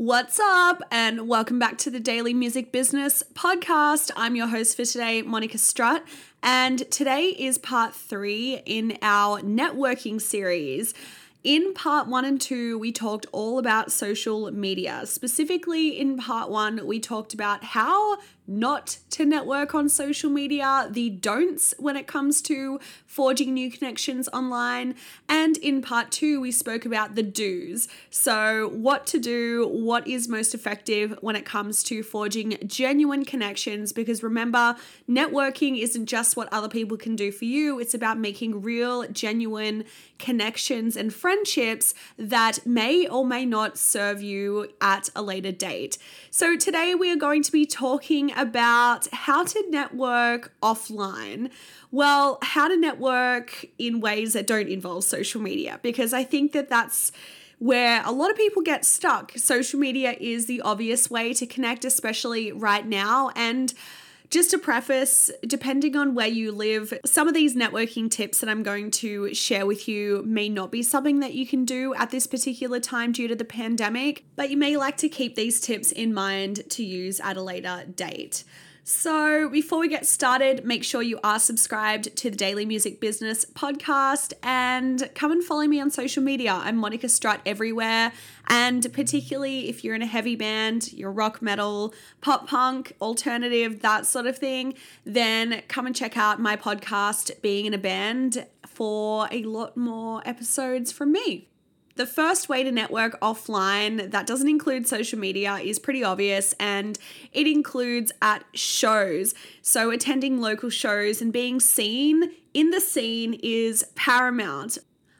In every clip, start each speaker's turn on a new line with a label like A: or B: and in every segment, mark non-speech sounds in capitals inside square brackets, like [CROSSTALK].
A: What's up, and welcome back to the Daily Music Business Podcast. I'm your host for today, Monica Strut, and today is part three in our networking series. In part one and two, we talked all about social media. Specifically, in part one, we talked about how not to network on social media, the don'ts when it comes to forging new connections online. And in part two, we spoke about the do's. So, what to do, what is most effective when it comes to forging genuine connections. Because remember, networking isn't just what other people can do for you, it's about making real, genuine connections and friendships that may or may not serve you at a later date. So, today we are going to be talking about how to network offline. Well, how to network in ways that don't involve social media, because I think that that's where a lot of people get stuck. Social media is the obvious way to connect, especially right now. And just to preface, depending on where you live, some of these networking tips that I'm going to share with you may not be something that you can do at this particular time due to the pandemic, but you may like to keep these tips in mind to use at a later date. So, before we get started, make sure you are subscribed to the Daily Music Business podcast and come and follow me on social media. I'm Monica Strut everywhere. And particularly if you're in a heavy band, you're rock metal, pop punk, alternative, that sort of thing, then come and check out my podcast, Being in a Band, for a lot more episodes from me. The first way to network offline that doesn't include social media is pretty obvious and it includes at shows. So, attending local shows and being seen in the scene is paramount.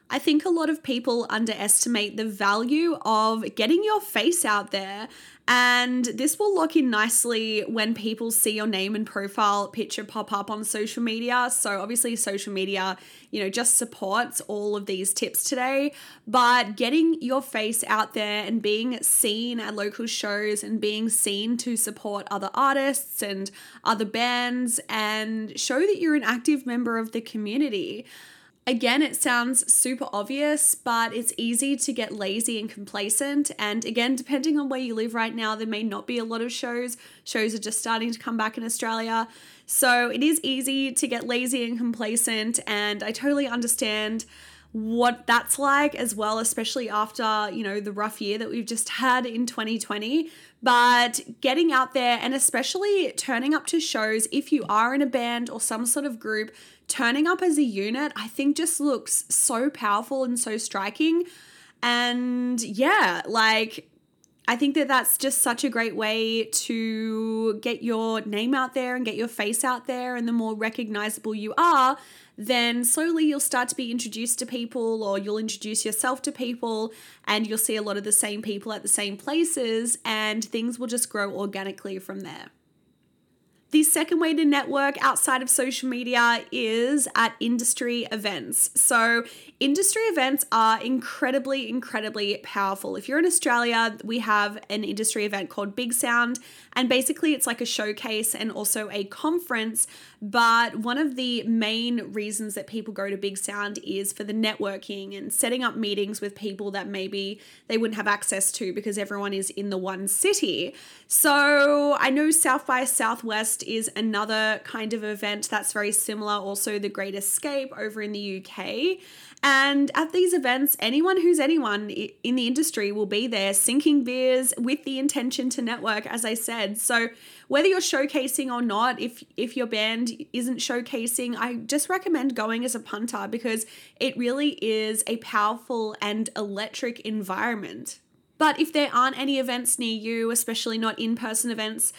A: I think a lot of people underestimate the value of getting your face out there and this will lock in nicely when people see your name and profile picture pop up on social media. So, obviously, social media, you know, just supports all of these tips today. But getting your face out there and being seen at local shows and being seen to support other artists and other bands and show that you're an active member of the community. Again, it sounds super obvious, but it's easy to get lazy and complacent. And again, depending on where you live right now, there may not be a lot of shows. Shows are just starting to come back in Australia. So it is easy to get lazy and complacent. And I totally understand what that's like as well especially after you know the rough year that we've just had in 2020 but getting out there and especially turning up to shows if you are in a band or some sort of group turning up as a unit, I think just looks so powerful and so striking. And yeah, like I think that that's just such a great way to get your name out there and get your face out there. And the more recognizable you are, then slowly you'll start to be introduced to people or you'll introduce yourself to people and you'll see a lot of the same people at the same places and things will just grow organically from there. The second way to network outside of social media is at industry events. So, industry events are incredibly, incredibly powerful. If you're in Australia, we have an industry event called Bigsound, and basically it's like a showcase and also a conference. But one of the main reasons that people go to Bigsound is for the networking and setting up meetings with people that maybe they wouldn't have access to because everyone is in the one city. So, I know South by Southwest Is another kind of event that's very similar, also the Great Escape over in the UK. And at these events, anyone who's anyone in the industry will be there sinking beers with the intention to network, as I said. So whether you're showcasing or not, if if your band isn't showcasing, I just recommend going as a punter because it really is a powerful and electric environment. But if there aren't any events near you, especially not in-person events,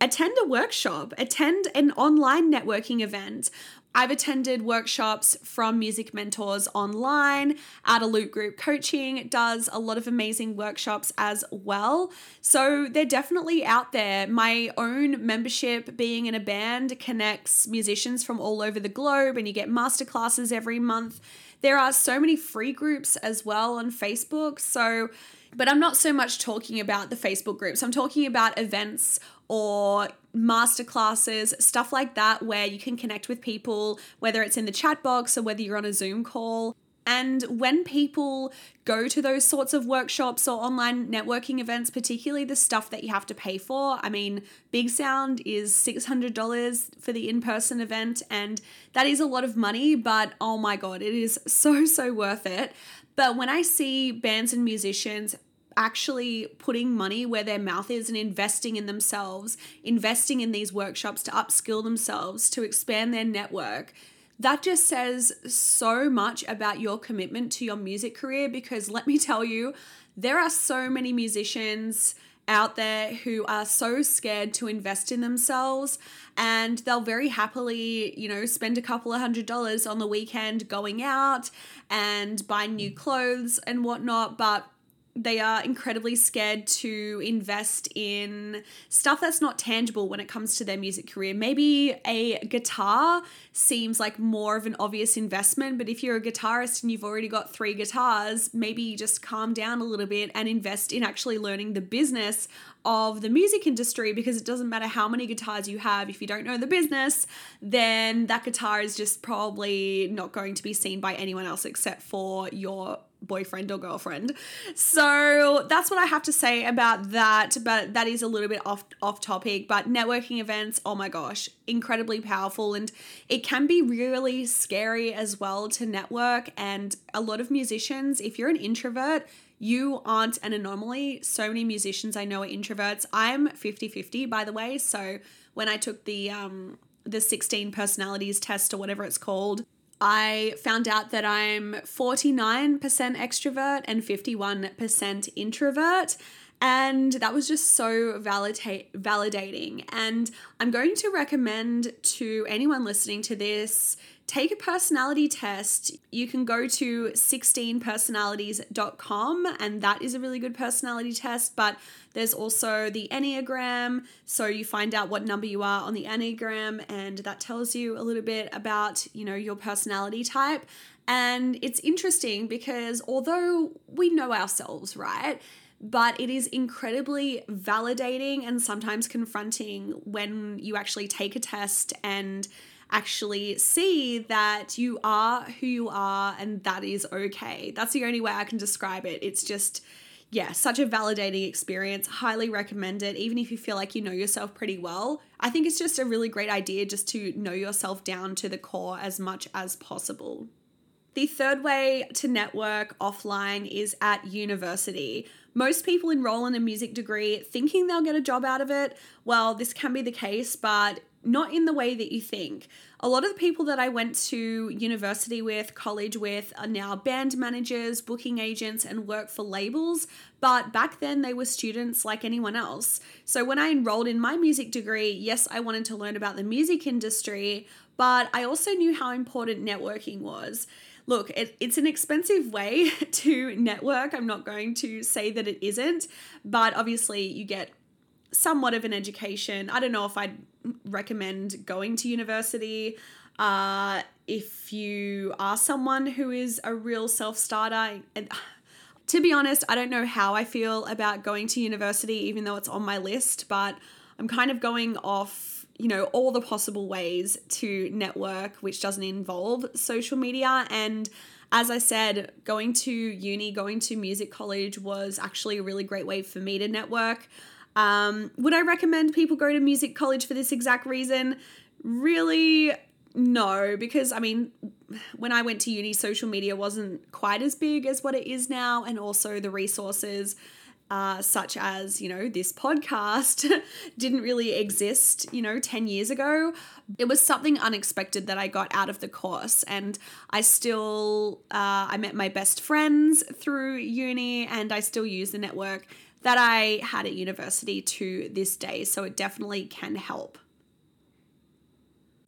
A: attend a workshop, attend an online networking event. I've attended workshops from music mentors online. Outer Loop Group Coaching does a lot of amazing workshops as well. So they're definitely out there. My own membership, being in a band, connects musicians from all over the globe, and you get masterclasses every month. There are so many free groups as well on Facebook. So but I'm not so much talking about the Facebook groups. I'm talking about events or masterclasses, stuff like that, where you can connect with people, whether it's in the chat box or whether you're on a Zoom call. And when people go to those sorts of workshops or online networking events, particularly the stuff that you have to pay for, I mean, Bigsound is $600 for the in person event, and that is a lot of money, but oh my God, it is [LAUGHS] so, so worth it. But when I see bands and musicians actually putting money where their mouth is and investing in themselves, investing in these workshops to upskill themselves, to expand their network. That just says so much about your commitment to your music career because let me [LAUGHS] tell you, there are so many musicians out there who are so scared to invest in themselves and they'll very happily, you know, spend a couple of hundred dollars on the weekend going out and buying new clothes and whatnot. But they are incredibly scared to invest in stuff that's not tangible when it comes to their music career. Maybe a guitar seems like more of an obvious investment, but if you're a guitarist and you've already got three guitars, maybe just calm down a little bit and invest in actually learning the business of the music industry because it doesn't matter how many guitars you have. If you don't know the business, then that guitar is just probably not going to be seen by anyone else except for your boyfriend or girlfriend. So that's what I have to say about that, but that is a little bit off off topic, but networking events, oh my gosh, incredibly powerful and it can be really scary as well to network and a lot of musicians, if you're an introvert, you aren't an anomaly. So many musicians I know are introverts. I'm 50-50 by the way, so when I took the um the 16 personalities test or whatever it's called, I found out that I'm 49% extrovert and 51% introvert. And that was just so validate, validating. And I'm going to recommend to anyone listening to this take a personality test. You can go to 16personalities.com, and that is a really good personality test. But there's also the Enneagram. So you find out what number you are on the Enneagram, and that tells you a little bit about, you know, your personality type. And it's interesting because although we know ourselves, right? But it is incredibly validating and sometimes confronting when you actually take a test and actually see that you are who you are and that is okay. That's the only way I can describe it. It's just, yeah, such a validating experience. Highly recommend it, even if you feel like you know yourself pretty well. I think it's just a really great idea just to know yourself down to the core as much as possible. The third way to network offline is at university. Most people enroll in a music degree thinking they'll get a job out of it. Well, this can be the case, but not in the way that you think. A lot of the people that I went to university with, college with, are now band managers, booking agents, and work for labels. But back then, they were students like anyone else. So when I enrolled in my music degree, yes, I wanted to learn about the music industry, but I also knew how important networking was. Look, it, it's an expensive way [LAUGHS] to network. I'm not going to say that it isn't, but obviously, you get somewhat of an education. I don't know if I'd recommend going to university. Uh, if you are someone who is a real self starter, [SIGHS] to be honest, I don't know how I feel about going to university, even though it's on my list, but I'm kind of going off, you know, all the possible ways to network, which doesn't involve social media. And as I said, going to uni, going to music college was actually a really great way for me to network. Um, would I recommend people go to music college for this exact reason? Really, no, because I mean, when I went to uni, social media wasn't quite as big as what it is now, and also the resources. Uh, such as, you know, this podcast [LAUGHS] didn't really exist, you know, 10 years ago. It was something unexpected that I got out of the course. And I still, uh, I met my best friends through uni and I still use the network that I had at university to this day. So it definitely can help.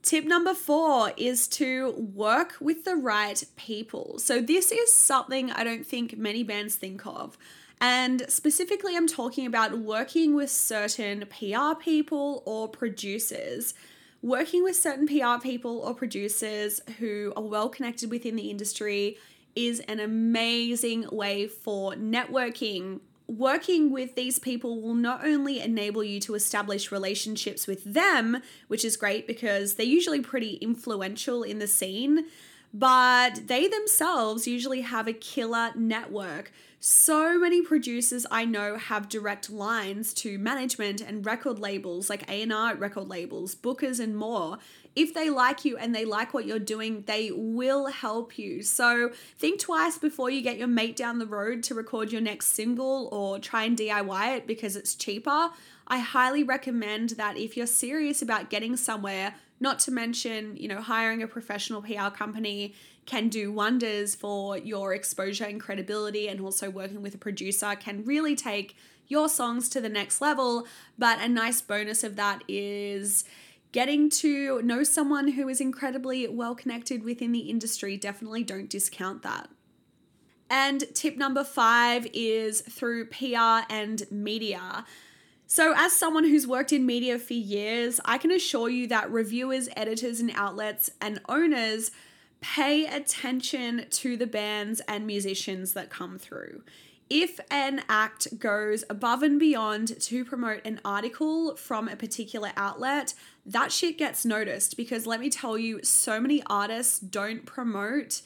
A: Tip number four is to work with the right people. So, this is something I don't think many bands think of. And specifically, I'm talking about working with certain PR people or producers. Working with certain PR people or producers who are well connected within the industry is an amazing way for networking. Working with these people will not only enable you to establish relationships with them, which is great because they're usually pretty influential in the scene, but they themselves usually have a killer network. So many producers I know have direct lines to management and record labels like A&R record labels, bookers and more. If they like you and they like what you're doing, they will help you. So think twice before you get your mate down the road to record your next single or try and DIY it because it's cheaper. I highly recommend that if you're serious about getting somewhere, not to mention, you know, hiring a professional PR company can do wonders for your exposure and credibility, and also working with a producer can really take your songs to the next level. But a nice bonus of that is getting to know someone who is incredibly well connected within the industry. Definitely don't discount that. And tip number five is through PR and media. So, as someone who's worked in media for years, I can assure you that reviewers, editors, and outlets and owners pay attention to the bands and musicians that come through. If an act goes above and beyond to promote an article from a particular outlet, that shit gets noticed because let me tell you, so many artists don't promote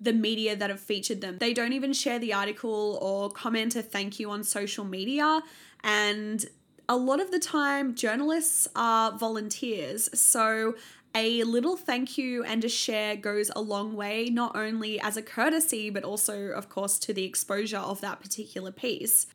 A: the media that have featured them. They don't even share the article or comment a thank you on social media. And a lot of the time, journalists are volunteers. So a little thank you and a share goes a long way, not only as a courtesy, but also, of course, to the exposure of that particular piece.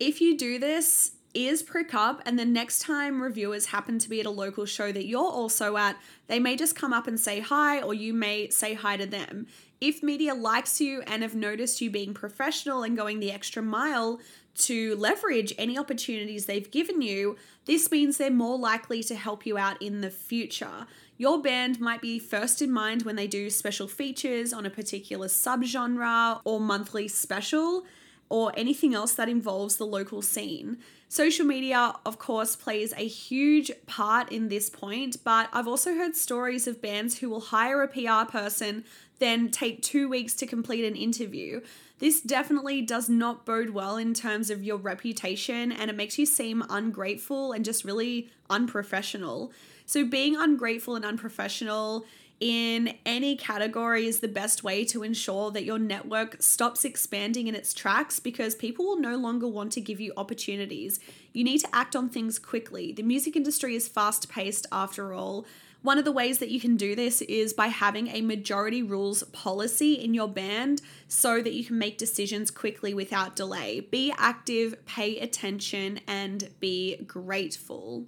A: If you do this, ears prick up, and the next time reviewers happen to be at a local show that you're also at, they may just come up and say hi, or you may say hi to them. If media likes you and have noticed you being professional and going the extra mile to leverage any opportunities they've given you, this means they're more likely to help you out in the future. Your band might be first in mind when they do special features on a particular subgenre or monthly special or anything else that involves the local scene. Social media, of course, plays a huge part in this point, but I've also heard stories of bands who will hire a PR person, then take two weeks to complete an interview. This definitely does not bode well in terms of your reputation, and it makes you seem ungrateful and just really unprofessional. So, being ungrateful and unprofessional in any category is the best way to ensure that your network stops expanding in its tracks because people will no longer want to give you opportunities. You need to act on things quickly. The music industry is fast paced after all. One of the ways that you can do this is by having a majority rules policy in your band so that you can make decisions quickly without delay. Be active, pay attention, and be grateful.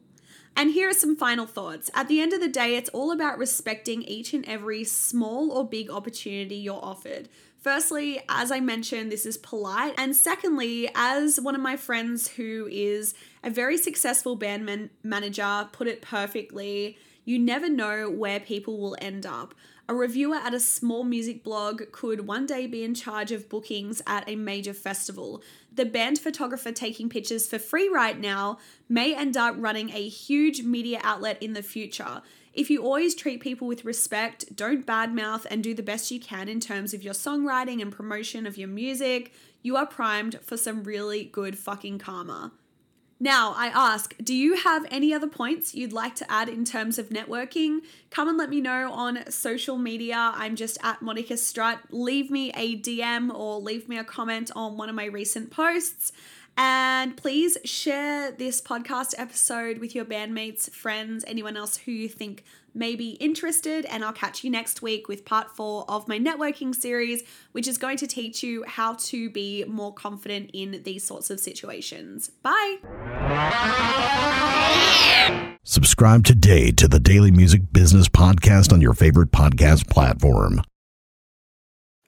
A: And here are some final thoughts. At the end of the day, it's all about respecting each and every small or big opportunity you're offered. Firstly, as I mentioned, this is polite. And secondly, as one of my friends who is a very successful band man- manager put it perfectly, you never know where people will end up. A reviewer at a small music blog could one day be in charge of bookings at a major festival. The band photographer taking pictures for free right now may end up running a huge media outlet in the future. If you always treat people with respect, don't badmouth, and do the best you can in terms of your songwriting and promotion of your music, you are primed for some really good fucking karma. Now, I ask, do you have any other points you'd like to add in terms of networking? Come and let me know on social media. I'm just at Monica Strut. Leave me a DM or leave me a comment on one of my recent posts. And please share this podcast episode with your bandmates, friends, anyone else who you think may be interested. And I'll catch you next week with part four of my networking series, which is going to teach you how to be more confident in these sorts of situations. Bye.
B: Subscribe today to the Daily Music Business Podcast on your favorite podcast platform.